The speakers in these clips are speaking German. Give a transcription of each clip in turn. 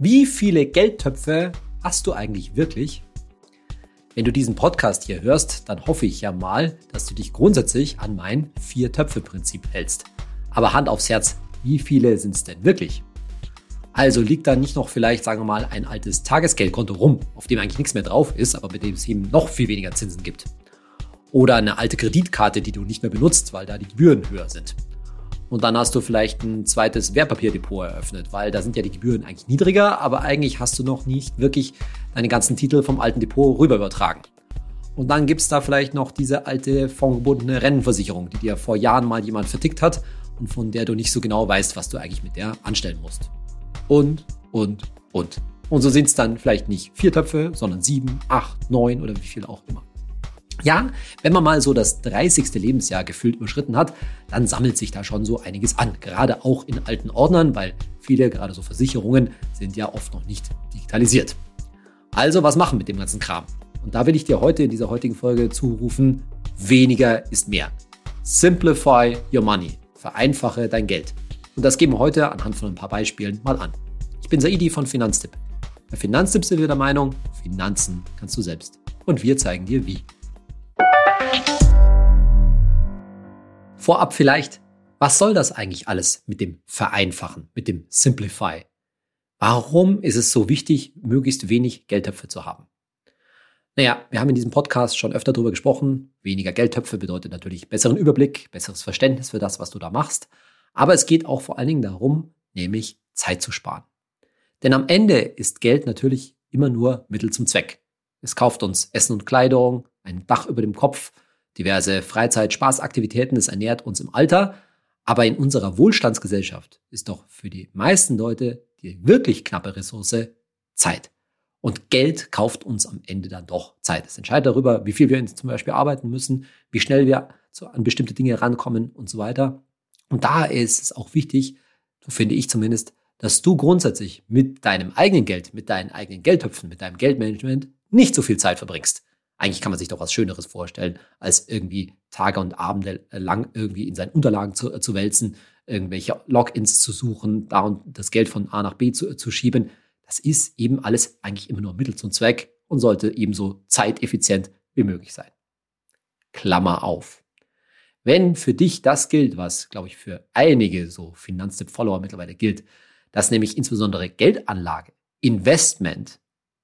Wie viele Geldtöpfe hast du eigentlich wirklich? Wenn du diesen Podcast hier hörst, dann hoffe ich ja mal, dass du dich grundsätzlich an mein Vier-Töpfe-Prinzip hältst. Aber Hand aufs Herz, wie viele sind es denn wirklich? Also liegt da nicht noch vielleicht, sagen wir mal, ein altes Tagesgeldkonto rum, auf dem eigentlich nichts mehr drauf ist, aber bei dem es eben noch viel weniger Zinsen gibt. Oder eine alte Kreditkarte, die du nicht mehr benutzt, weil da die Gebühren höher sind. Und dann hast du vielleicht ein zweites Wertpapierdepot eröffnet, weil da sind ja die Gebühren eigentlich niedriger, aber eigentlich hast du noch nicht wirklich deine ganzen Titel vom alten Depot rüber übertragen. Und dann gibt's da vielleicht noch diese alte fondgebundene Rennenversicherung, die dir vor Jahren mal jemand vertickt hat und von der du nicht so genau weißt, was du eigentlich mit der anstellen musst. Und, und, und. Und so sind es dann vielleicht nicht vier Töpfe, sondern sieben, acht, neun oder wie viel auch immer. Ja, wenn man mal so das 30. Lebensjahr gefühlt überschritten hat, dann sammelt sich da schon so einiges an. Gerade auch in alten Ordnern, weil viele, gerade so Versicherungen, sind ja oft noch nicht digitalisiert. Also, was machen mit dem ganzen Kram? Und da will ich dir heute in dieser heutigen Folge zurufen, weniger ist mehr. Simplify your money. Vereinfache dein Geld. Und das geben wir heute anhand von ein paar Beispielen mal an. Ich bin Saidi von Finanztipp. Bei Finanztipp sind wir der Meinung, Finanzen kannst du selbst. Und wir zeigen dir wie. Vorab vielleicht, was soll das eigentlich alles mit dem Vereinfachen, mit dem Simplify? Warum ist es so wichtig, möglichst wenig Geldtöpfe zu haben? Naja, wir haben in diesem Podcast schon öfter darüber gesprochen. Weniger Geldtöpfe bedeutet natürlich besseren Überblick, besseres Verständnis für das, was du da machst. Aber es geht auch vor allen Dingen darum, nämlich Zeit zu sparen. Denn am Ende ist Geld natürlich immer nur Mittel zum Zweck. Es kauft uns Essen und Kleidung, ein Dach über dem Kopf, diverse Freizeit, Spaßaktivitäten, es ernährt uns im Alter. Aber in unserer Wohlstandsgesellschaft ist doch für die meisten Leute die wirklich knappe Ressource Zeit. Und Geld kauft uns am Ende dann doch Zeit. Es entscheidet darüber, wie viel wir zum Beispiel arbeiten müssen, wie schnell wir an bestimmte Dinge rankommen und so weiter. Und da ist es auch wichtig, so finde ich zumindest, dass du grundsätzlich mit deinem eigenen Geld, mit deinen eigenen Geldtöpfen, mit deinem Geldmanagement nicht so viel Zeit verbringst. Eigentlich kann man sich doch was Schöneres vorstellen, als irgendwie Tage und Abende lang irgendwie in seinen Unterlagen zu, äh, zu wälzen, irgendwelche Logins zu suchen, da und das Geld von A nach B zu, zu schieben. Das ist eben alles eigentlich immer nur Mittel zum Zweck und sollte ebenso zeiteffizient wie möglich sein. Klammer auf. Wenn für dich das gilt, was, glaube ich, für einige so Finanztipp-Follower mittlerweile gilt, dass nämlich insbesondere Geldanlage, Investment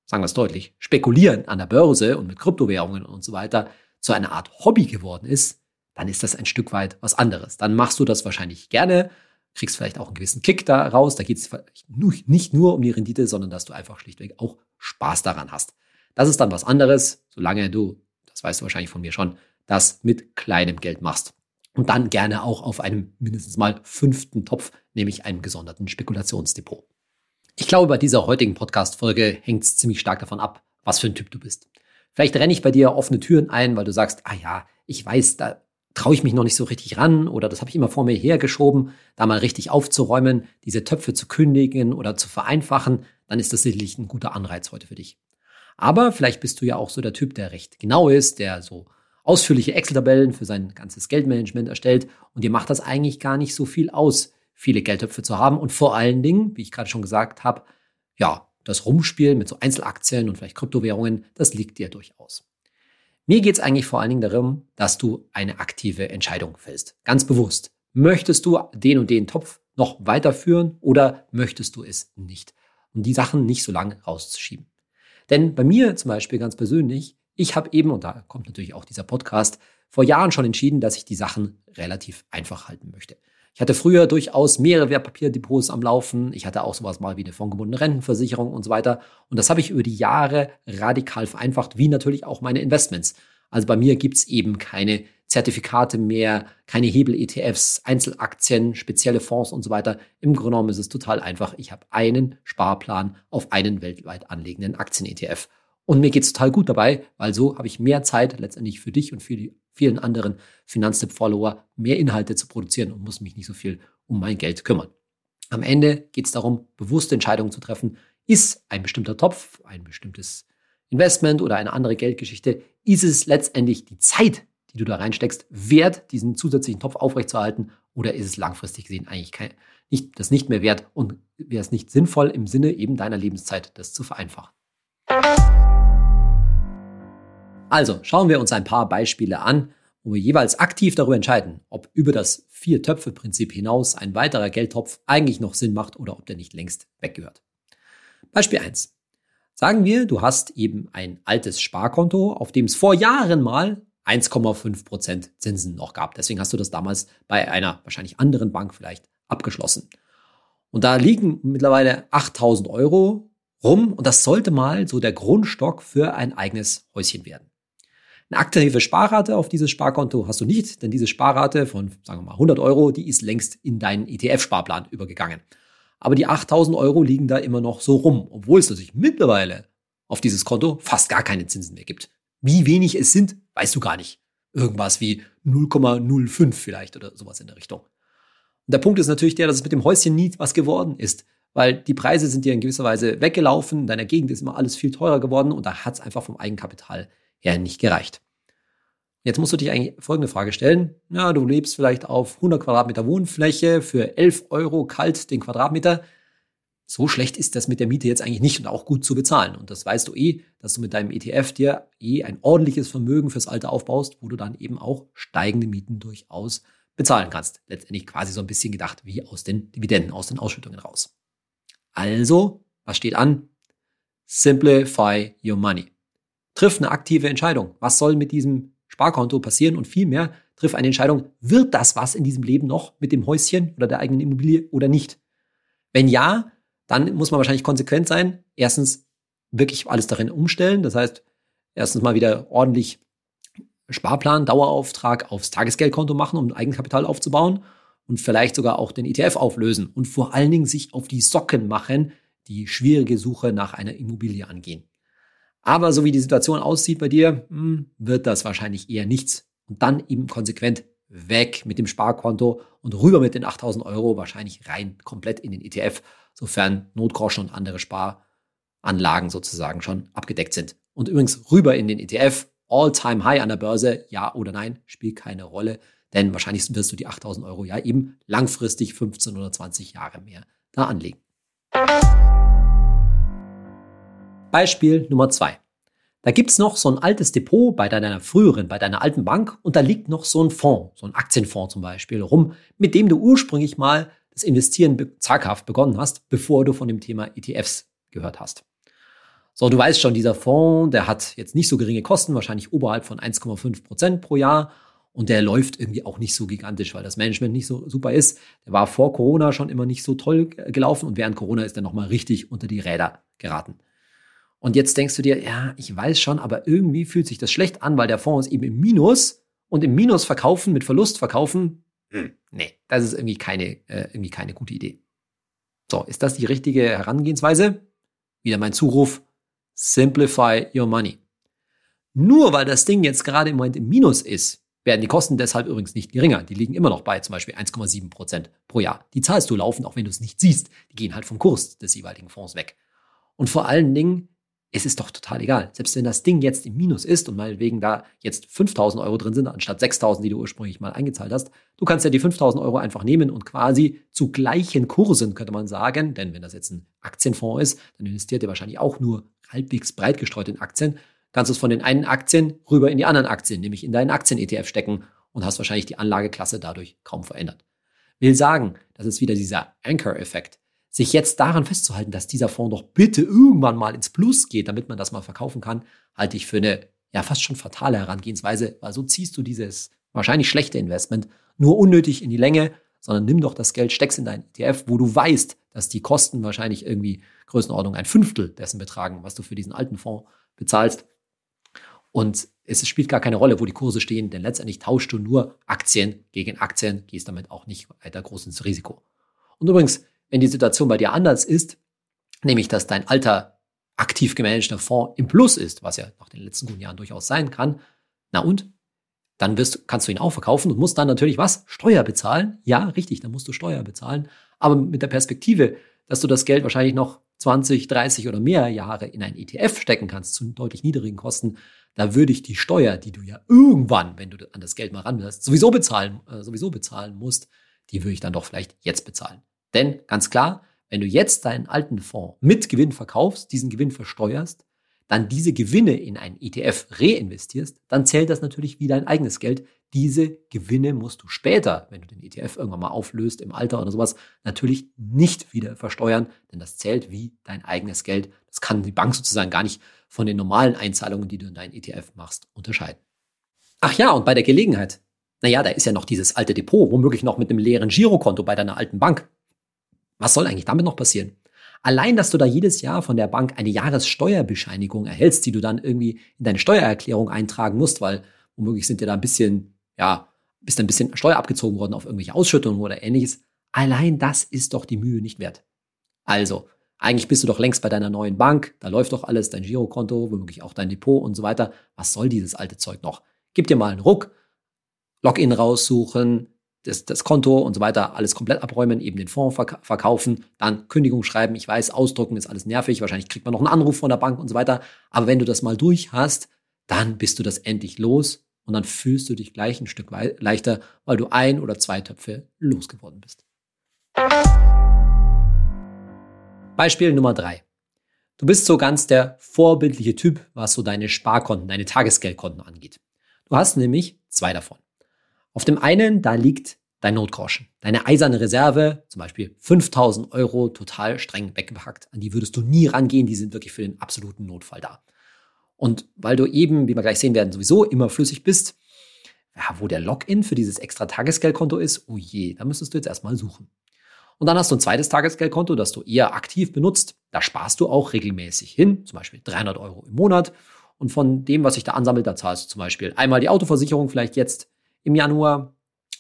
sagen wir es deutlich, spekulieren an der Börse und mit Kryptowährungen und so weiter zu einer Art Hobby geworden ist, dann ist das ein Stück weit was anderes. Dann machst du das wahrscheinlich gerne, kriegst vielleicht auch einen gewissen Kick da raus. Da geht es nicht nur um die Rendite, sondern dass du einfach schlichtweg auch Spaß daran hast. Das ist dann was anderes, solange du, das weißt du wahrscheinlich von mir schon, das mit kleinem Geld machst. Und dann gerne auch auf einem mindestens mal fünften Topf, nämlich einem gesonderten Spekulationsdepot. Ich glaube, bei dieser heutigen Podcast-Folge hängt es ziemlich stark davon ab, was für ein Typ du bist. Vielleicht renne ich bei dir offene Türen ein, weil du sagst, ah ja, ich weiß, da traue ich mich noch nicht so richtig ran oder das habe ich immer vor mir hergeschoben, da mal richtig aufzuräumen, diese Töpfe zu kündigen oder zu vereinfachen, dann ist das sicherlich ein guter Anreiz heute für dich. Aber vielleicht bist du ja auch so der Typ, der recht genau ist, der so ausführliche Excel-Tabellen für sein ganzes Geldmanagement erstellt und dir macht das eigentlich gar nicht so viel aus, viele Geldtöpfe zu haben und vor allen Dingen, wie ich gerade schon gesagt habe, ja, das Rumspielen mit so Einzelaktien und vielleicht Kryptowährungen, das liegt dir durchaus. Mir geht es eigentlich vor allen Dingen darum, dass du eine aktive Entscheidung fällst. Ganz bewusst. Möchtest du den und den Topf noch weiterführen oder möchtest du es nicht? Und die Sachen nicht so lange rauszuschieben. Denn bei mir zum Beispiel ganz persönlich, ich habe eben, und da kommt natürlich auch dieser Podcast, vor Jahren schon entschieden, dass ich die Sachen relativ einfach halten möchte. Ich hatte früher durchaus mehrere Wertpapierdepots am Laufen. Ich hatte auch sowas mal wie eine fondgebundene Rentenversicherung und so weiter. Und das habe ich über die Jahre radikal vereinfacht, wie natürlich auch meine Investments. Also bei mir gibt's eben keine Zertifikate mehr, keine Hebel-ETFs, Einzelaktien, spezielle Fonds und so weiter. Im Grunde genommen ist es total einfach. Ich habe einen Sparplan auf einen weltweit anlegenden Aktien-ETF. Und mir geht's total gut dabei, weil so habe ich mehr Zeit letztendlich für dich und für die vielen anderen Finanztipp-Follower mehr Inhalte zu produzieren und muss mich nicht so viel um mein Geld kümmern. Am Ende geht es darum, bewusste Entscheidungen zu treffen. Ist ein bestimmter Topf, ein bestimmtes Investment oder eine andere Geldgeschichte, ist es letztendlich die Zeit, die du da reinsteckst, wert, diesen zusätzlichen Topf aufrechtzuerhalten oder ist es langfristig gesehen eigentlich kein, nicht, das nicht mehr wert und wäre es nicht sinnvoll, im Sinne eben deiner Lebenszeit das zu vereinfachen. Also schauen wir uns ein paar Beispiele an, wo wir jeweils aktiv darüber entscheiden, ob über das Vier-Töpfe-Prinzip hinaus ein weiterer Geldtopf eigentlich noch Sinn macht oder ob der nicht längst weggehört. Beispiel 1. Sagen wir, du hast eben ein altes Sparkonto, auf dem es vor Jahren mal 1,5% Zinsen noch gab. Deswegen hast du das damals bei einer wahrscheinlich anderen Bank vielleicht abgeschlossen. Und da liegen mittlerweile 8000 Euro rum und das sollte mal so der Grundstock für ein eigenes Häuschen werden. Eine aktive Sparrate auf dieses Sparkonto hast du nicht, denn diese Sparrate von, sagen wir mal, 100 Euro, die ist längst in deinen ETF-Sparplan übergegangen. Aber die 8000 Euro liegen da immer noch so rum, obwohl es natürlich mittlerweile auf dieses Konto fast gar keine Zinsen mehr gibt. Wie wenig es sind, weißt du gar nicht. Irgendwas wie 0,05 vielleicht oder sowas in der Richtung. Und der Punkt ist natürlich der, dass es mit dem Häuschen nie was geworden ist, weil die Preise sind dir in gewisser Weise weggelaufen, in deiner Gegend ist immer alles viel teurer geworden und da hat es einfach vom Eigenkapital her nicht gereicht. Jetzt musst du dich eigentlich folgende Frage stellen. Ja, du lebst vielleicht auf 100 Quadratmeter Wohnfläche für 11 Euro kalt den Quadratmeter. So schlecht ist das mit der Miete jetzt eigentlich nicht und auch gut zu bezahlen. Und das weißt du eh, dass du mit deinem ETF dir eh ein ordentliches Vermögen fürs Alter aufbaust, wo du dann eben auch steigende Mieten durchaus bezahlen kannst. Letztendlich quasi so ein bisschen gedacht wie aus den Dividenden, aus den Ausschüttungen raus. Also, was steht an? Simplify your money. Triff eine aktive Entscheidung. Was soll mit diesem Sparkonto passieren? Und vielmehr triff eine Entscheidung, wird das was in diesem Leben noch mit dem Häuschen oder der eigenen Immobilie oder nicht? Wenn ja, dann muss man wahrscheinlich konsequent sein. Erstens wirklich alles darin umstellen. Das heißt, erstens mal wieder ordentlich Sparplan, Dauerauftrag aufs Tagesgeldkonto machen, um Eigenkapital aufzubauen und vielleicht sogar auch den ETF auflösen und vor allen Dingen sich auf die Socken machen, die schwierige Suche nach einer Immobilie angehen. Aber so wie die Situation aussieht bei dir, hm, wird das wahrscheinlich eher nichts. Und dann eben konsequent weg mit dem Sparkonto und rüber mit den 8000 Euro, wahrscheinlich rein komplett in den ETF, sofern Notgroschen und andere Sparanlagen sozusagen schon abgedeckt sind. Und übrigens rüber in den ETF, All-Time High an der Börse, ja oder nein, spielt keine Rolle, denn wahrscheinlich wirst du die 8000 Euro ja eben langfristig 15 oder 20 Jahre mehr da anlegen. Beispiel Nummer zwei. Da gibt's noch so ein altes Depot bei deiner früheren, bei deiner alten Bank und da liegt noch so ein Fonds, so ein Aktienfonds zum Beispiel rum, mit dem du ursprünglich mal das Investieren zaghaft begonnen hast, bevor du von dem Thema ETFs gehört hast. So, du weißt schon, dieser Fonds, der hat jetzt nicht so geringe Kosten, wahrscheinlich oberhalb von 1,5 Prozent pro Jahr. Und der läuft irgendwie auch nicht so gigantisch, weil das Management nicht so super ist. Der war vor Corona schon immer nicht so toll gelaufen und während Corona ist er nochmal richtig unter die Räder geraten. Und jetzt denkst du dir, ja, ich weiß schon, aber irgendwie fühlt sich das schlecht an, weil der Fonds ist eben im Minus und im Minus verkaufen, mit Verlust verkaufen, hm, nee, das ist irgendwie keine, äh, irgendwie keine gute Idee. So, ist das die richtige Herangehensweise? Wieder mein Zuruf, Simplify your money. Nur weil das Ding jetzt gerade im Moment im Minus ist, werden die Kosten deshalb übrigens nicht geringer. Die liegen immer noch bei zum Beispiel 1,7 Prozent pro Jahr. Die zahlst du laufend, auch wenn du es nicht siehst. Die gehen halt vom Kurs des jeweiligen Fonds weg. Und vor allen Dingen, es ist doch total egal. Selbst wenn das Ding jetzt im Minus ist und meinetwegen da jetzt 5000 Euro drin sind, anstatt 6000, die du ursprünglich mal eingezahlt hast, du kannst ja die 5000 Euro einfach nehmen und quasi zu gleichen Kursen, könnte man sagen, denn wenn das jetzt ein Aktienfonds ist, dann investiert ihr wahrscheinlich auch nur halbwegs breit gestreut in Aktien, kannst du es von den einen Aktien rüber in die anderen Aktien, nämlich in deinen Aktien-ETF stecken und hast wahrscheinlich die Anlageklasse dadurch kaum verändert. Will sagen, das ist wieder dieser Anchor-Effekt. Sich jetzt daran festzuhalten, dass dieser Fonds doch bitte irgendwann mal ins Plus geht, damit man das mal verkaufen kann, halte ich für eine ja fast schon fatale Herangehensweise, weil so ziehst du dieses wahrscheinlich schlechte Investment nur unnötig in die Länge, sondern nimm doch das Geld, steck's in dein ETF, wo du weißt, dass die Kosten wahrscheinlich irgendwie Größenordnung ein Fünftel dessen betragen, was du für diesen alten Fonds bezahlst und es spielt gar keine Rolle, wo die Kurse stehen, denn letztendlich tauschst du nur Aktien gegen Aktien, gehst damit auch nicht weiter groß ins Risiko. Und übrigens, wenn die Situation bei dir anders ist, nämlich dass dein alter aktiv gemanagter Fonds im Plus ist, was ja nach den letzten guten Jahren durchaus sein kann, na und? Dann wirst, kannst du ihn auch verkaufen und musst dann natürlich was? Steuer bezahlen? Ja, richtig, dann musst du Steuer bezahlen. Aber mit der Perspektive, dass du das Geld wahrscheinlich noch 20, 30 oder mehr Jahre in ein ETF stecken kannst zu deutlich niedrigen Kosten, da würde ich die Steuer, die du ja irgendwann, wenn du an das Geld mal ran willst, sowieso bezahlen, äh, sowieso bezahlen musst, die würde ich dann doch vielleicht jetzt bezahlen. Denn ganz klar, wenn du jetzt deinen alten Fonds mit Gewinn verkaufst, diesen Gewinn versteuerst, dann diese Gewinne in einen ETF reinvestierst, dann zählt das natürlich wie dein eigenes Geld. Diese Gewinne musst du später, wenn du den ETF irgendwann mal auflöst im Alter oder sowas, natürlich nicht wieder versteuern, denn das zählt wie dein eigenes Geld. Das kann die Bank sozusagen gar nicht von den normalen Einzahlungen, die du in deinen ETF machst, unterscheiden. Ach ja, und bei der Gelegenheit. Naja, da ist ja noch dieses alte Depot, womöglich noch mit einem leeren Girokonto bei deiner alten Bank. Was soll eigentlich damit noch passieren? Allein, dass du da jedes Jahr von der Bank eine Jahressteuerbescheinigung erhältst, die du dann irgendwie in deine Steuererklärung eintragen musst, weil womöglich sind dir da ein bisschen, ja, bist ein bisschen Steuer abgezogen worden auf irgendwelche Ausschüttungen oder ähnliches. Allein das ist doch die Mühe nicht wert. Also, eigentlich bist du doch längst bei deiner neuen Bank, da läuft doch alles, dein Girokonto, womöglich auch dein Depot und so weiter. Was soll dieses alte Zeug noch? Gib dir mal einen Ruck, Login raussuchen, das, das Konto und so weiter alles komplett abräumen, eben den Fonds verk verkaufen, dann Kündigung schreiben. Ich weiß, ausdrucken ist alles nervig. Wahrscheinlich kriegt man noch einen Anruf von der Bank und so weiter. Aber wenn du das mal durch hast, dann bist du das endlich los und dann fühlst du dich gleich ein Stück leichter, weil du ein oder zwei Töpfe losgeworden bist. Beispiel Nummer drei. Du bist so ganz der vorbildliche Typ, was so deine Sparkonten, deine Tagesgeldkonten angeht. Du hast nämlich zwei davon. Auf dem einen, da liegt dein Notgroschen, deine eiserne Reserve, zum Beispiel 5000 Euro, total streng weggepackt. An die würdest du nie rangehen, die sind wirklich für den absoluten Notfall da. Und weil du eben, wie wir gleich sehen werden, sowieso immer flüssig bist, ja, wo der Login für dieses extra Tagesgeldkonto ist, oh je, da müsstest du jetzt erstmal suchen. Und dann hast du ein zweites Tagesgeldkonto, das du eher aktiv benutzt. Da sparst du auch regelmäßig hin, zum Beispiel 300 Euro im Monat. Und von dem, was sich da ansammelt, da zahlst du zum Beispiel einmal die Autoversicherung vielleicht jetzt im Januar.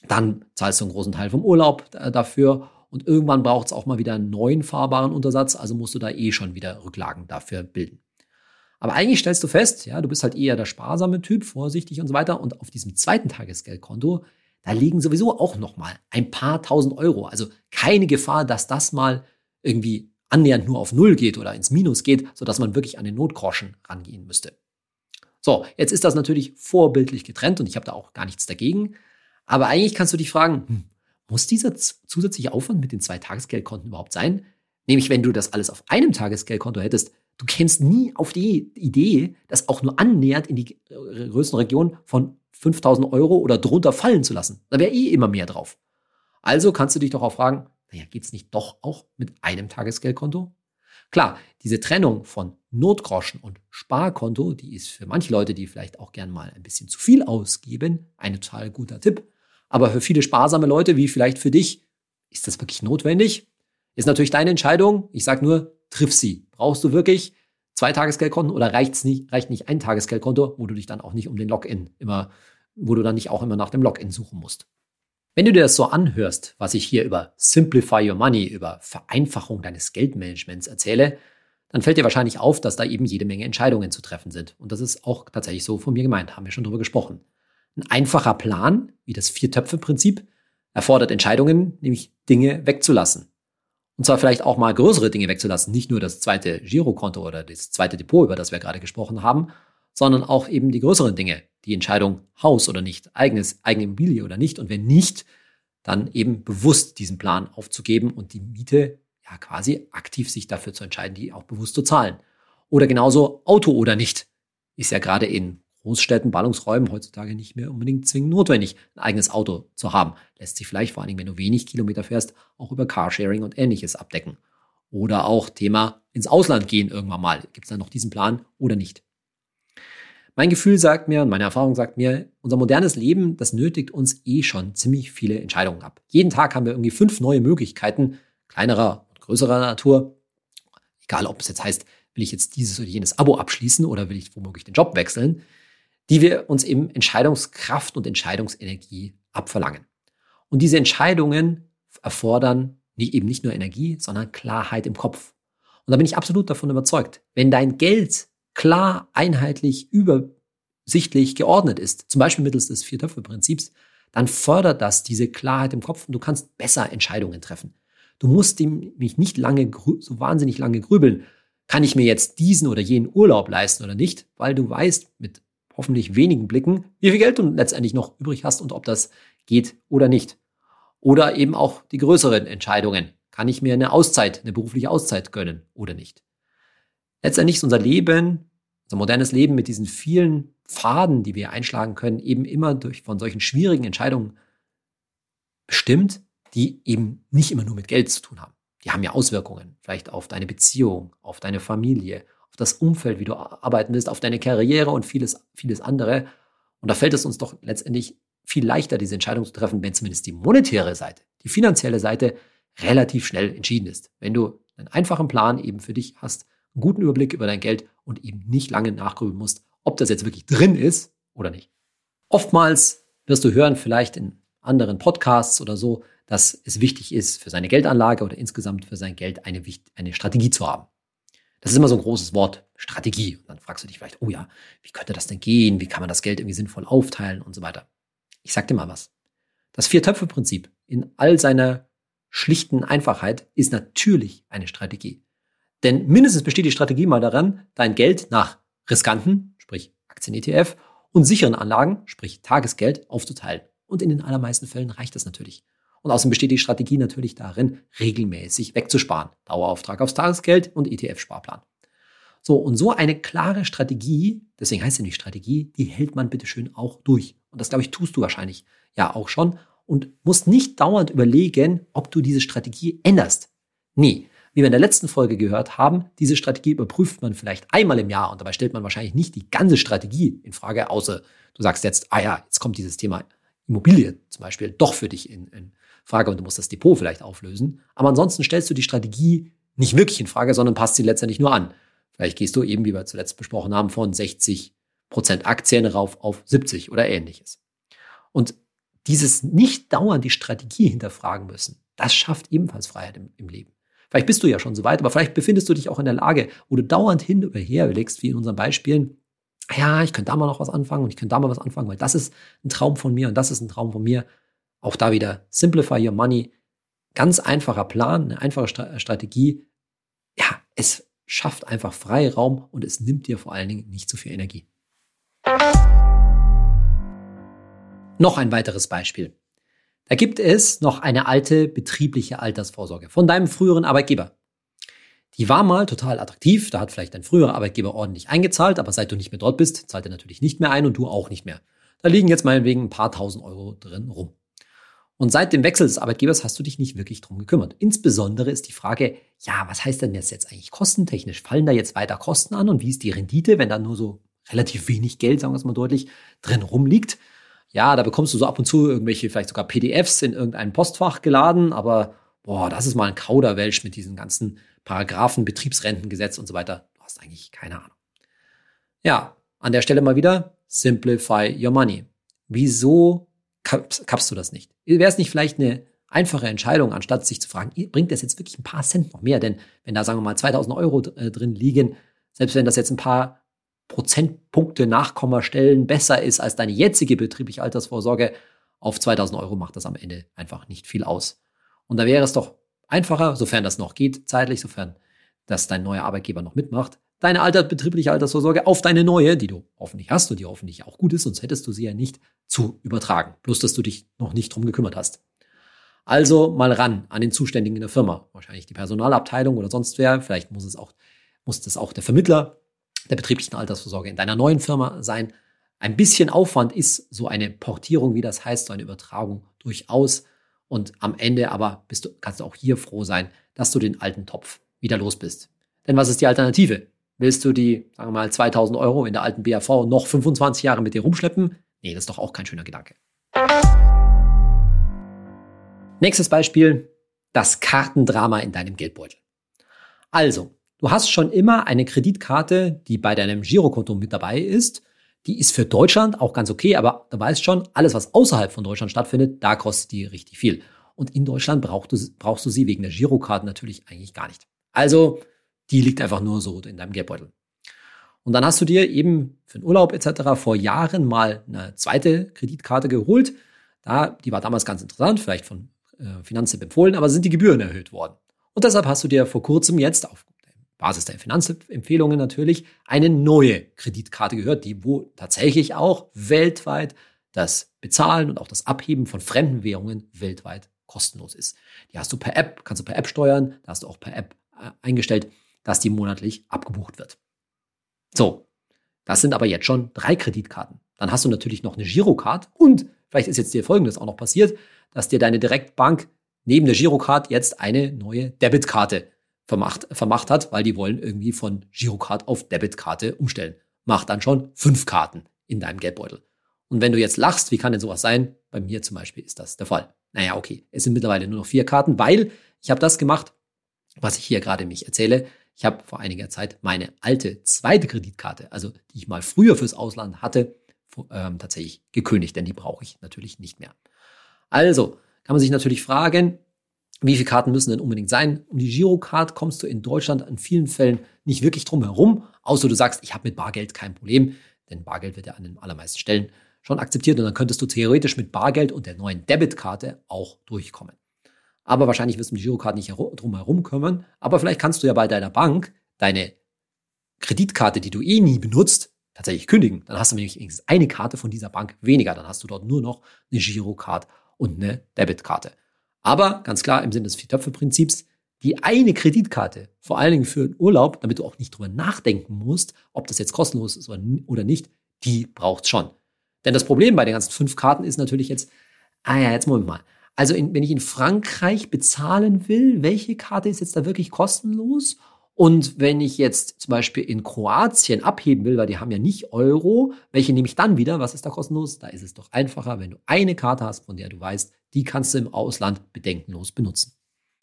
Dann zahlst du einen großen Teil vom Urlaub äh, dafür. Und irgendwann braucht es auch mal wieder einen neuen fahrbaren Untersatz. Also musst du da eh schon wieder Rücklagen dafür bilden. Aber eigentlich stellst du fest, ja, du bist halt eher der sparsame Typ, vorsichtig und so weiter. Und auf diesem zweiten Tagesgeldkonto, da liegen sowieso auch noch mal ein paar tausend Euro. Also keine Gefahr, dass das mal irgendwie annähernd nur auf Null geht oder ins Minus geht, sodass man wirklich an den Notgroschen rangehen müsste. So, jetzt ist das natürlich vorbildlich getrennt und ich habe da auch gar nichts dagegen. Aber eigentlich kannst du dich fragen, hm, muss dieser zusätzliche Aufwand mit den zwei Tagesgeldkonten überhaupt sein? Nämlich, wenn du das alles auf einem Tagesgeldkonto hättest, du kämst nie auf die Idee, das auch nur annähernd in die Größenregion von 5000 Euro oder drunter fallen zu lassen. Da wäre eh immer mehr drauf. Also kannst du dich doch auch fragen, naja, geht's nicht doch auch mit einem Tagesgeldkonto? Klar, diese Trennung von Notgroschen und Sparkonto, die ist für manche Leute, die vielleicht auch gern mal ein bisschen zu viel ausgeben, ein total guter Tipp. Aber für viele sparsame Leute, wie vielleicht für dich, ist das wirklich notwendig? Ist natürlich deine Entscheidung. Ich sage nur, triff sie. Brauchst du wirklich zwei Tagesgeldkonten oder reicht's nicht, reicht nicht ein Tagesgeldkonto, wo du dich dann auch nicht um den Login immer, wo du dann nicht auch immer nach dem Login suchen musst? Wenn du dir das so anhörst, was ich hier über Simplify Your Money, über Vereinfachung deines Geldmanagements erzähle, dann fällt dir wahrscheinlich auf, dass da eben jede Menge Entscheidungen zu treffen sind. Und das ist auch tatsächlich so von mir gemeint, haben wir schon drüber gesprochen. Ein einfacher Plan, wie das Vier-Töpfe-Prinzip, erfordert Entscheidungen, nämlich Dinge wegzulassen. Und zwar vielleicht auch mal größere Dinge wegzulassen, nicht nur das zweite Girokonto oder das zweite Depot, über das wir gerade gesprochen haben, sondern auch eben die größeren Dinge, die Entscheidung Haus oder nicht, eigenes, eigene Immobilie oder nicht. Und wenn nicht, dann eben bewusst diesen Plan aufzugeben und die Miete ja quasi aktiv sich dafür zu entscheiden, die auch bewusst zu zahlen. Oder genauso Auto oder nicht. Ist ja gerade in Großstädten, Ballungsräumen heutzutage nicht mehr unbedingt zwingend notwendig, ein eigenes Auto zu haben. Lässt sich vielleicht vor allen Dingen, wenn du wenig Kilometer fährst, auch über Carsharing und ähnliches abdecken. Oder auch Thema ins Ausland gehen irgendwann mal. Gibt es da noch diesen Plan oder nicht? Mein Gefühl sagt mir und meine Erfahrung sagt mir, unser modernes Leben, das nötigt uns eh schon ziemlich viele Entscheidungen ab. Jeden Tag haben wir irgendwie fünf neue Möglichkeiten, kleinerer und größerer Natur. Egal, ob es jetzt heißt, will ich jetzt dieses oder jenes Abo abschließen oder will ich womöglich den Job wechseln, die wir uns eben Entscheidungskraft und Entscheidungsenergie abverlangen. Und diese Entscheidungen erfordern nicht, eben nicht nur Energie, sondern Klarheit im Kopf. Und da bin ich absolut davon überzeugt, wenn dein Geld klar, einheitlich, übersichtlich geordnet ist, zum Beispiel mittels des Vier-Töpfe-Prinzips, dann fördert das diese Klarheit im Kopf und du kannst besser Entscheidungen treffen. Du musst mich nicht lange, so wahnsinnig lange grübeln. Kann ich mir jetzt diesen oder jenen Urlaub leisten oder nicht? Weil du weißt mit hoffentlich wenigen Blicken, wie viel Geld du letztendlich noch übrig hast und ob das geht oder nicht. Oder eben auch die größeren Entscheidungen. Kann ich mir eine Auszeit, eine berufliche Auszeit gönnen oder nicht? Letztendlich ist unser Leben, unser modernes Leben mit diesen vielen Pfaden, die wir einschlagen können, eben immer durch von solchen schwierigen Entscheidungen bestimmt, die eben nicht immer nur mit Geld zu tun haben. Die haben ja Auswirkungen, vielleicht auf deine Beziehung, auf deine Familie, auf das Umfeld, wie du arbeiten willst, auf deine Karriere und vieles, vieles andere. Und da fällt es uns doch letztendlich viel leichter, diese Entscheidung zu treffen, wenn zumindest die monetäre Seite, die finanzielle Seite relativ schnell entschieden ist. Wenn du einen einfachen Plan eben für dich hast, einen guten Überblick über dein Geld und eben nicht lange nachgrübeln musst, ob das jetzt wirklich drin ist oder nicht. Oftmals wirst du hören, vielleicht in anderen Podcasts oder so, dass es wichtig ist, für seine Geldanlage oder insgesamt für sein Geld eine, eine Strategie zu haben. Das ist immer so ein großes Wort, Strategie. Und dann fragst du dich vielleicht, oh ja, wie könnte das denn gehen? Wie kann man das Geld irgendwie sinnvoll aufteilen und so weiter. Ich sag dir mal was. Das Vier-Töpfe-Prinzip in all seiner schlichten Einfachheit ist natürlich eine Strategie. Denn mindestens besteht die Strategie mal daran, dein Geld nach riskanten, sprich Aktien-ETF, und sicheren Anlagen, sprich Tagesgeld, aufzuteilen. Und in den allermeisten Fällen reicht das natürlich. Und außerdem besteht die Strategie natürlich darin, regelmäßig wegzusparen. Dauerauftrag aufs Tagesgeld und ETF-Sparplan. So, und so eine klare Strategie, deswegen heißt sie nicht Strategie, die hält man bitteschön auch durch. Und das, glaube ich, tust du wahrscheinlich ja auch schon und musst nicht dauernd überlegen, ob du diese Strategie änderst. Nee, wie wir in der letzten Folge gehört haben, diese Strategie überprüft man vielleicht einmal im Jahr und dabei stellt man wahrscheinlich nicht die ganze Strategie in Frage, außer du sagst jetzt, ah ja, jetzt kommt dieses Thema Immobilie zum Beispiel doch für dich in, in Frage und du musst das Depot vielleicht auflösen. Aber ansonsten stellst du die Strategie nicht wirklich in Frage, sondern passt sie letztendlich nur an. Vielleicht gehst du eben, wie wir zuletzt besprochen haben, von 60 Prozent Aktien rauf auf 70 oder ähnliches. Und dieses nicht dauernd die Strategie hinterfragen müssen, das schafft ebenfalls Freiheit im, im Leben. Vielleicht bist du ja schon so weit, aber vielleicht befindest du dich auch in der Lage, wo du dauernd hin und her überlegst, wie in unseren Beispielen, ja, ich könnte da mal noch was anfangen und ich könnte da mal was anfangen, weil das ist ein Traum von mir und das ist ein Traum von mir. Auch da wieder Simplify Your Money. Ganz einfacher Plan, eine einfache Strategie. Ja, es schafft einfach Freiraum und es nimmt dir vor allen Dingen nicht zu viel Energie. Noch ein weiteres Beispiel. Da gibt es noch eine alte betriebliche Altersvorsorge von deinem früheren Arbeitgeber. Die war mal total attraktiv, da hat vielleicht dein früherer Arbeitgeber ordentlich eingezahlt, aber seit du nicht mehr dort bist, zahlt er natürlich nicht mehr ein und du auch nicht mehr. Da liegen jetzt meinetwegen ein paar tausend Euro drin rum. Und seit dem Wechsel des Arbeitgebers hast du dich nicht wirklich drum gekümmert. Insbesondere ist die Frage, ja, was heißt denn das jetzt eigentlich kostentechnisch? Fallen da jetzt weiter Kosten an und wie ist die Rendite, wenn da nur so relativ wenig Geld, sagen wir es mal deutlich, drin rumliegt? Ja, da bekommst du so ab und zu irgendwelche, vielleicht sogar PDFs in irgendein Postfach geladen, aber boah, das ist mal ein Kauderwelsch mit diesen ganzen Paragraphen, Betriebsrentengesetz und so weiter. Du hast eigentlich keine Ahnung. Ja, an der Stelle mal wieder, simplify your money. Wieso kappst du das nicht. Wäre es nicht vielleicht eine einfache Entscheidung, anstatt sich zu fragen, bringt das jetzt wirklich ein paar Cent noch mehr? Denn wenn da, sagen wir mal, 2000 Euro äh, drin liegen, selbst wenn das jetzt ein paar Prozentpunkte Nachkommastellen besser ist als deine jetzige betriebliche Altersvorsorge, auf 2000 Euro macht das am Ende einfach nicht viel aus. Und da wäre es doch einfacher, sofern das noch geht, zeitlich, sofern das dein neuer Arbeitgeber noch mitmacht, deine alter, betriebliche Altersvorsorge auf deine neue, die du hoffentlich hast und die hoffentlich auch gut ist, sonst hättest du sie ja nicht, zu übertragen. Bloß, dass du dich noch nicht drum gekümmert hast. Also mal ran an den Zuständigen in der Firma. Wahrscheinlich die Personalabteilung oder sonst wer. Vielleicht muss es auch, muss das auch der Vermittler der betrieblichen Altersvorsorge in deiner neuen Firma sein. Ein bisschen Aufwand ist so eine Portierung, wie das heißt, so eine Übertragung durchaus. Und am Ende aber du, kannst du auch hier froh sein, dass du den alten Topf wieder los bist. Denn was ist die Alternative? Willst du die, sagen wir mal, 2000 Euro in der alten BAV noch 25 Jahre mit dir rumschleppen? Nee, das ist doch auch kein schöner Gedanke. Nächstes Beispiel, das Kartendrama in deinem Geldbeutel. Also, du hast schon immer eine Kreditkarte, die bei deinem Girokonto mit dabei ist. Die ist für Deutschland auch ganz okay, aber du weißt schon, alles, was außerhalb von Deutschland stattfindet, da kostet die richtig viel. Und in Deutschland brauchst du, brauchst du sie wegen der Girokarte natürlich eigentlich gar nicht. Also, die liegt einfach nur so in deinem Geldbeutel. Und dann hast du dir eben für den Urlaub etc. vor Jahren mal eine zweite Kreditkarte geholt. Da, die war damals ganz interessant, vielleicht von äh, Finanztipp empfohlen, aber sind die Gebühren erhöht worden. Und deshalb hast du dir vor kurzem jetzt auf Basis der Finanzempfehlungen natürlich eine neue Kreditkarte gehört, die wo tatsächlich auch weltweit das Bezahlen und auch das Abheben von fremden Währungen weltweit kostenlos ist. Die hast du per App, kannst du per App steuern, da hast du auch per App äh, eingestellt, dass die monatlich abgebucht wird. So, das sind aber jetzt schon drei Kreditkarten. Dann hast du natürlich noch eine Girocard und vielleicht ist jetzt dir Folgendes auch noch passiert, dass dir deine Direktbank neben der Girocard jetzt eine neue Debitkarte vermacht, vermacht hat, weil die wollen irgendwie von Girocard auf Debitkarte umstellen. Macht dann schon fünf Karten in deinem Geldbeutel. Und wenn du jetzt lachst, wie kann denn sowas sein? Bei mir zum Beispiel ist das der Fall. Naja, okay, es sind mittlerweile nur noch vier Karten, weil ich habe das gemacht, was ich hier gerade mich erzähle. Ich habe vor einiger Zeit meine alte zweite Kreditkarte, also die ich mal früher fürs Ausland hatte, ähm, tatsächlich gekündigt, denn die brauche ich natürlich nicht mehr. Also kann man sich natürlich fragen, wie viele Karten müssen denn unbedingt sein? Um die Girocard kommst du in Deutschland in vielen Fällen nicht wirklich drum herum, außer du sagst, ich habe mit Bargeld kein Problem, denn Bargeld wird ja an den allermeisten Stellen schon akzeptiert und dann könntest du theoretisch mit Bargeld und der neuen Debitkarte auch durchkommen. Aber wahrscheinlich wirst du mit Girocard nicht drum herum kommen, aber vielleicht kannst du ja bei deiner Bank deine Kreditkarte, die du eh nie benutzt, tatsächlich kündigen. Dann hast du nämlich wenigstens eine Karte von dieser Bank weniger. Dann hast du dort nur noch eine Girocard und eine Debitkarte. Aber ganz klar im Sinne des Vier-Töpfe-Prinzips, die eine Kreditkarte, vor allen Dingen für den Urlaub, damit du auch nicht drüber nachdenken musst, ob das jetzt kostenlos ist oder nicht, die braucht schon. Denn das Problem bei den ganzen fünf Karten ist natürlich jetzt, ah ja, jetzt Moment mal. Also in, wenn ich in Frankreich bezahlen will, welche Karte ist jetzt da wirklich kostenlos? Und wenn ich jetzt zum Beispiel in Kroatien abheben will, weil die haben ja nicht Euro, welche nehme ich dann wieder? Was ist da kostenlos? Da ist es doch einfacher, wenn du eine Karte hast, von der du weißt, die kannst du im Ausland bedenkenlos benutzen.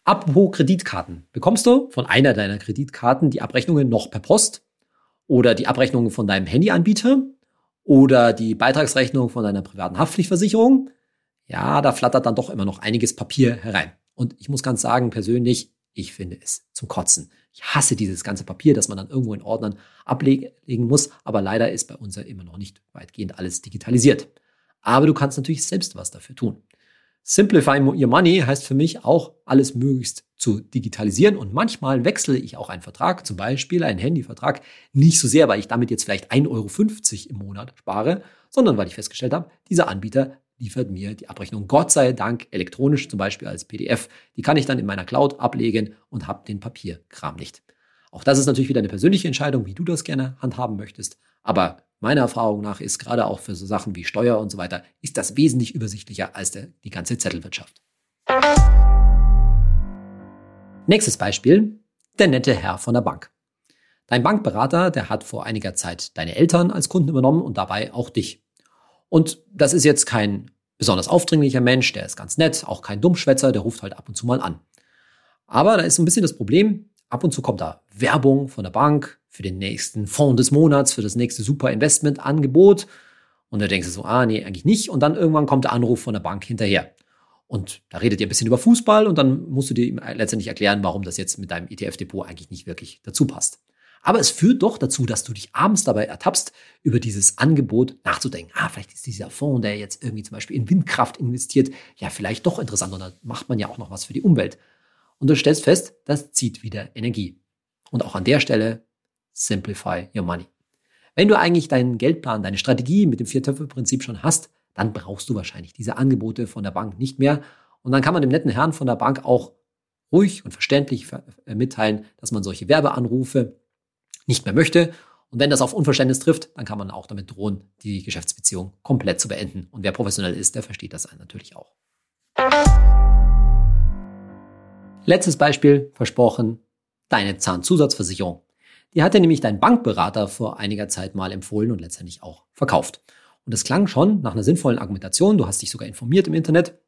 Apropos Kreditkarten. Bekommst du von einer deiner Kreditkarten die Abrechnungen noch per Post oder die Abrechnungen von deinem Handyanbieter oder die Beitragsrechnung von deiner privaten Haftpflichtversicherung? Ja, da flattert dann doch immer noch einiges Papier herein. Und ich muss ganz sagen, persönlich, ich finde es zum Kotzen. Ich hasse dieses ganze Papier, das man dann irgendwo in Ordnern ablegen muss. Aber leider ist bei uns ja immer noch nicht weitgehend alles digitalisiert. Aber du kannst natürlich selbst was dafür tun. Simplify Your Money heißt für mich auch, alles möglichst zu digitalisieren. Und manchmal wechsle ich auch einen Vertrag, zum Beispiel einen Handyvertrag, nicht so sehr, weil ich damit jetzt vielleicht 1,50 Euro im Monat spare, sondern weil ich festgestellt habe, dieser Anbieter liefert mir die Abrechnung Gott sei Dank elektronisch, zum Beispiel als PDF. Die kann ich dann in meiner Cloud ablegen und habe den Papierkram nicht. Auch das ist natürlich wieder eine persönliche Entscheidung, wie du das gerne handhaben möchtest. Aber meiner Erfahrung nach ist gerade auch für so Sachen wie Steuer und so weiter, ist das wesentlich übersichtlicher als der, die ganze Zettelwirtschaft. Nächstes Beispiel, der nette Herr von der Bank. Dein Bankberater, der hat vor einiger Zeit deine Eltern als Kunden übernommen und dabei auch dich. Und das ist jetzt kein besonders aufdringlicher Mensch, der ist ganz nett, auch kein Dummschwätzer, der ruft halt ab und zu mal an. Aber da ist so ein bisschen das Problem, ab und zu kommt da Werbung von der Bank für den nächsten Fonds des Monats, für das nächste super Investment-Angebot. Und da denkst du so, ah, nee, eigentlich nicht. Und dann irgendwann kommt der Anruf von der Bank hinterher. Und da redet ihr ein bisschen über Fußball und dann musst du dir letztendlich erklären, warum das jetzt mit deinem ETF-Depot eigentlich nicht wirklich dazu passt. Aber es führt doch dazu, dass du dich abends dabei ertappst, über dieses Angebot nachzudenken. Ah, vielleicht ist dieser Fonds, der jetzt irgendwie zum Beispiel in Windkraft investiert, ja vielleicht doch interessant und dann macht man ja auch noch was für die Umwelt. Und du stellst fest, das zieht wieder Energie. Und auch an der Stelle, simplify your money. Wenn du eigentlich deinen Geldplan, deine Strategie mit dem Vier-Töpfe-Prinzip schon hast, dann brauchst du wahrscheinlich diese Angebote von der Bank nicht mehr. Und dann kann man dem netten Herrn von der Bank auch ruhig und verständlich mitteilen, dass man solche Werbeanrufe nicht mehr möchte. Und wenn das auf Unverständnis trifft, dann kann man auch damit drohen, die Geschäftsbeziehung komplett zu beenden. Und wer professionell ist, der versteht das natürlich auch. Letztes Beispiel, versprochen, deine Zahnzusatzversicherung. Die hatte nämlich dein Bankberater vor einiger Zeit mal empfohlen und letztendlich auch verkauft. Und es klang schon nach einer sinnvollen Argumentation. Du hast dich sogar informiert im Internet.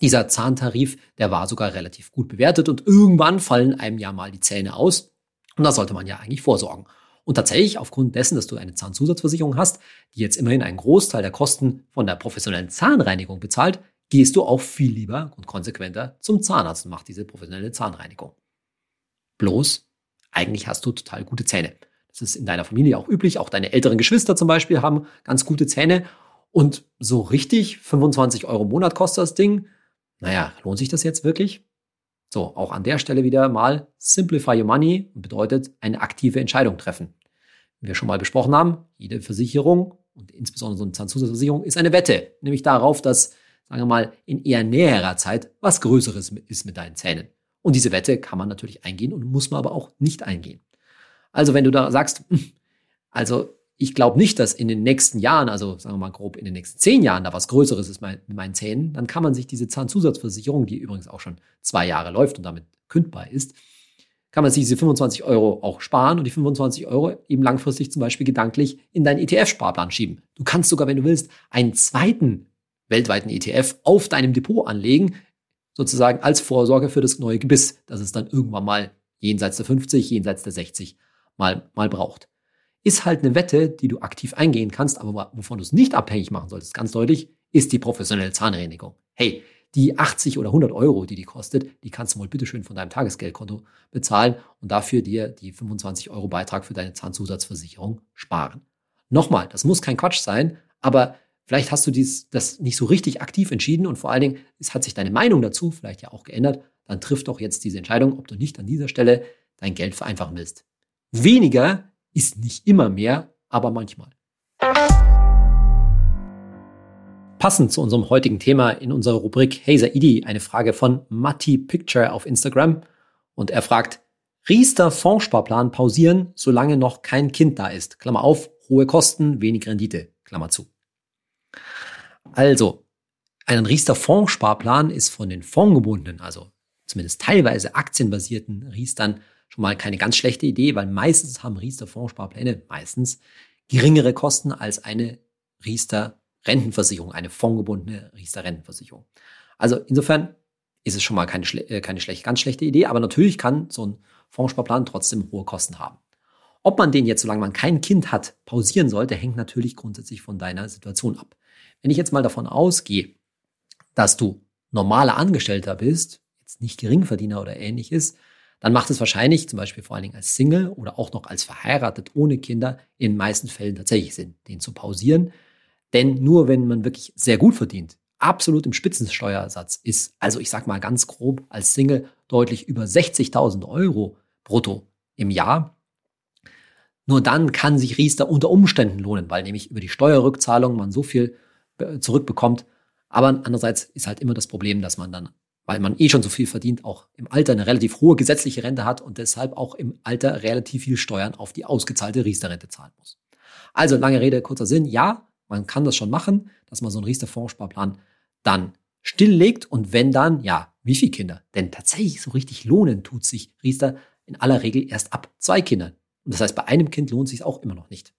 Dieser Zahntarif, der war sogar relativ gut bewertet und irgendwann fallen einem ja mal die Zähne aus. Und da sollte man ja eigentlich vorsorgen. Und tatsächlich, aufgrund dessen, dass du eine Zahnzusatzversicherung hast, die jetzt immerhin einen Großteil der Kosten von der professionellen Zahnreinigung bezahlt, gehst du auch viel lieber und konsequenter zum Zahnarzt und machst diese professionelle Zahnreinigung. Bloß, eigentlich hast du total gute Zähne. Das ist in deiner Familie auch üblich. Auch deine älteren Geschwister zum Beispiel haben ganz gute Zähne. Und so richtig 25 Euro im Monat kostet das Ding. Naja, lohnt sich das jetzt wirklich? So, auch an der Stelle wieder mal Simplify Your Money bedeutet eine aktive Entscheidung treffen. Wie wir schon mal besprochen haben, jede Versicherung und insbesondere so eine Zahnzusatzversicherung ist eine Wette, nämlich darauf, dass sagen wir mal, in eher näherer Zeit was Größeres ist mit deinen Zähnen. Und diese Wette kann man natürlich eingehen und muss man aber auch nicht eingehen. Also wenn du da sagst, hm, also ich glaube nicht, dass in den nächsten Jahren, also sagen wir mal grob in den nächsten zehn Jahren, da was Größeres ist mit meinen Zähnen, dann kann man sich diese Zahnzusatzversicherung, die übrigens auch schon zwei Jahre läuft und damit kündbar ist, kann man sich diese 25 Euro auch sparen und die 25 Euro eben langfristig zum Beispiel gedanklich in deinen ETF-Sparplan schieben. Du kannst sogar, wenn du willst, einen zweiten weltweiten ETF auf deinem Depot anlegen, sozusagen als Vorsorge für das neue Gebiss, das es dann irgendwann mal jenseits der 50, jenseits der 60 mal, mal braucht. Ist halt eine Wette, die du aktiv eingehen kannst, aber wovon du es nicht abhängig machen solltest, ganz deutlich, ist die professionelle Zahnreinigung. Hey, die 80 oder 100 Euro, die die kostet, die kannst du wohl bitteschön von deinem Tagesgeldkonto bezahlen und dafür dir die 25 Euro Beitrag für deine Zahnzusatzversicherung sparen. Nochmal, das muss kein Quatsch sein, aber vielleicht hast du dies, das nicht so richtig aktiv entschieden und vor allen Dingen, es hat sich deine Meinung dazu vielleicht ja auch geändert, dann triff doch jetzt diese Entscheidung, ob du nicht an dieser Stelle dein Geld vereinfachen willst. Weniger ist nicht immer mehr, aber manchmal. Passend zu unserem heutigen Thema in unserer Rubrik Hey Saidi eine Frage von Matti Picture auf Instagram und er fragt, Riester Fondssparplan pausieren, solange noch kein Kind da ist. Klammer auf, hohe Kosten, wenig Rendite. Klammer zu. Also, ein Riester Fondssparplan ist von den fondgebundenen, also zumindest teilweise aktienbasierten Riestern schon mal keine ganz schlechte Idee, weil meistens haben Riester Fondssparpläne meistens geringere Kosten als eine Riester Rentenversicherung, eine fondgebundene Riester-Rentenversicherung. Also insofern ist es schon mal keine, äh, keine schlecht, ganz schlechte Idee, aber natürlich kann so ein Fondssparplan trotzdem hohe Kosten haben. Ob man den jetzt, solange man kein Kind hat, pausieren sollte, hängt natürlich grundsätzlich von deiner Situation ab. Wenn ich jetzt mal davon ausgehe, dass du normaler Angestellter bist, jetzt nicht Geringverdiener oder ähnliches, dann macht es wahrscheinlich, zum Beispiel vor allen Dingen als Single oder auch noch als verheiratet ohne Kinder, in den meisten Fällen tatsächlich Sinn, den zu pausieren, denn nur wenn man wirklich sehr gut verdient, absolut im Spitzensteuersatz ist, also ich sag mal ganz grob als Single deutlich über 60.000 Euro brutto im Jahr, nur dann kann sich Riester unter Umständen lohnen, weil nämlich über die Steuerrückzahlung man so viel äh, zurückbekommt. Aber andererseits ist halt immer das Problem, dass man dann, weil man eh schon so viel verdient, auch im Alter eine relativ hohe gesetzliche Rente hat und deshalb auch im Alter relativ viel Steuern auf die ausgezahlte Riester-Rente zahlen muss. Also lange Rede, kurzer Sinn, ja, man kann das schon machen, dass man so einen Riester-Fondssparplan dann stilllegt und wenn dann, ja, wie viele Kinder? Denn tatsächlich so richtig lohnen tut sich Riester in aller Regel erst ab zwei Kindern. Und das heißt, bei einem Kind lohnt sich auch immer noch nicht.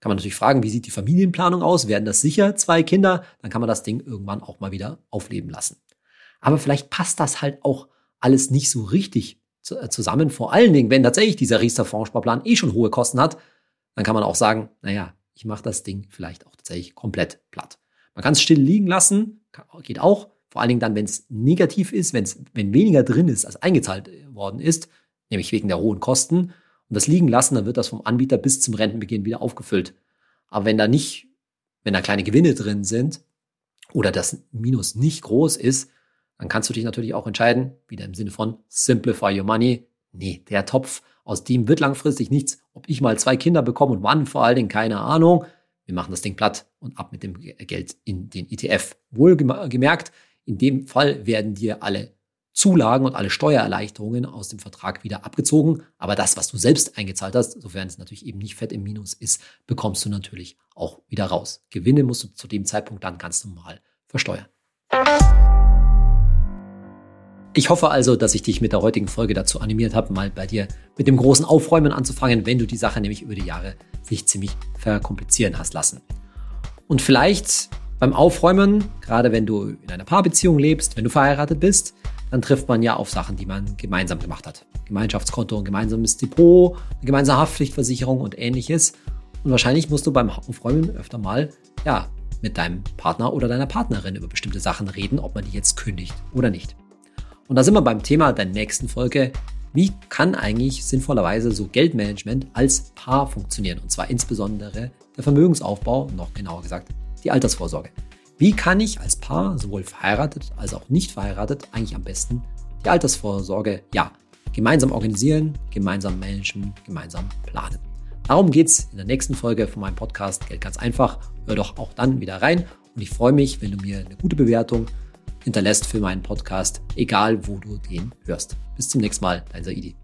Kann man natürlich fragen, wie sieht die Familienplanung aus? Werden das sicher zwei Kinder? Dann kann man das Ding irgendwann auch mal wieder aufleben lassen. Aber vielleicht passt das halt auch alles nicht so richtig äh, zusammen. Vor allen Dingen, wenn tatsächlich dieser Riester-Fondssparplan eh schon hohe Kosten hat, dann kann man auch sagen, naja, ich mache das Ding vielleicht auch tatsächlich komplett platt. Man kann es still liegen lassen, geht auch. Vor allen Dingen dann, wenn es negativ ist, wenn's, wenn weniger drin ist, als eingezahlt worden ist, nämlich wegen der hohen Kosten, und das liegen lassen, dann wird das vom Anbieter bis zum Rentenbeginn wieder aufgefüllt. Aber wenn da nicht, wenn da kleine Gewinne drin sind oder das Minus nicht groß ist, dann kannst du dich natürlich auch entscheiden, wieder im Sinne von Simplify Your Money. Nee, der Topf aus dem wird langfristig nichts. Ob ich mal zwei Kinder bekomme und wann vor allen Dingen, keine Ahnung. Wir machen das Ding platt und ab mit dem Geld in den ETF. Wohlgemerkt, in dem Fall werden dir alle Zulagen und alle Steuererleichterungen aus dem Vertrag wieder abgezogen. Aber das, was du selbst eingezahlt hast, sofern es natürlich eben nicht fett im Minus ist, bekommst du natürlich auch wieder raus. Gewinne musst du zu dem Zeitpunkt dann ganz normal versteuern. Ich hoffe also, dass ich dich mit der heutigen Folge dazu animiert habe, mal bei dir mit dem großen Aufräumen anzufangen, wenn du die Sache nämlich über die Jahre sich ziemlich verkomplizieren hast lassen. Und vielleicht beim Aufräumen, gerade wenn du in einer Paarbeziehung lebst, wenn du verheiratet bist, dann trifft man ja auf Sachen, die man gemeinsam gemacht hat. Gemeinschaftskonto, ein gemeinsames Depot, eine gemeinsame Haftpflichtversicherung und ähnliches. Und wahrscheinlich musst du beim Aufräumen öfter mal, ja, mit deinem Partner oder deiner Partnerin über bestimmte Sachen reden, ob man die jetzt kündigt oder nicht. Und da sind wir beim Thema der nächsten Folge. Wie kann eigentlich sinnvollerweise so Geldmanagement als Paar funktionieren? Und zwar insbesondere der Vermögensaufbau, noch genauer gesagt die Altersvorsorge. Wie kann ich als Paar, sowohl verheiratet als auch nicht verheiratet, eigentlich am besten die Altersvorsorge, ja, gemeinsam organisieren, gemeinsam managen, gemeinsam planen? Darum geht es in der nächsten Folge von meinem Podcast Geld ganz einfach. Hör doch auch dann wieder rein Und ich freue mich, wenn du mir eine gute Bewertung hinterlässt für meinen Podcast, egal wo du den hörst. Bis zum nächsten Mal, dein Saidi.